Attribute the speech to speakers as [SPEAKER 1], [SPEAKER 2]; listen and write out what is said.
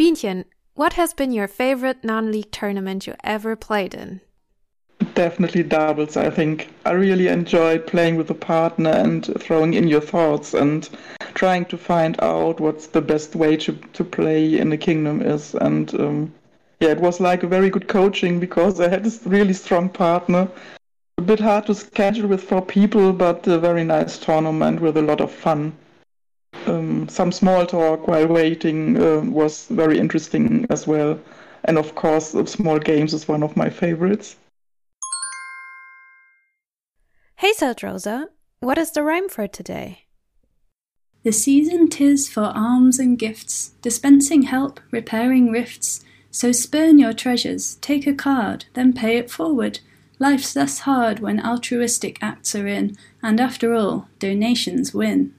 [SPEAKER 1] Antjen, what has been your favorite non league tournament you ever played in?
[SPEAKER 2] Definitely doubles, I think. I really enjoy playing with a partner and throwing in your thoughts and trying to find out what's the best way to, to play in the kingdom is. And um, yeah, it was like a very good coaching because I had this really strong partner. A bit hard to schedule with four people, but a very nice tournament with a lot of fun. Um, some small talk while waiting uh, was very interesting as well. And of course, small games is one of my favorites.
[SPEAKER 1] Hey, Rosa, what is the rhyme for today?
[SPEAKER 3] The season tis for alms and gifts, dispensing help, repairing rifts. So spurn your treasures, take a card, then pay it forward. Life's less hard when altruistic acts are in, and after all, donations win.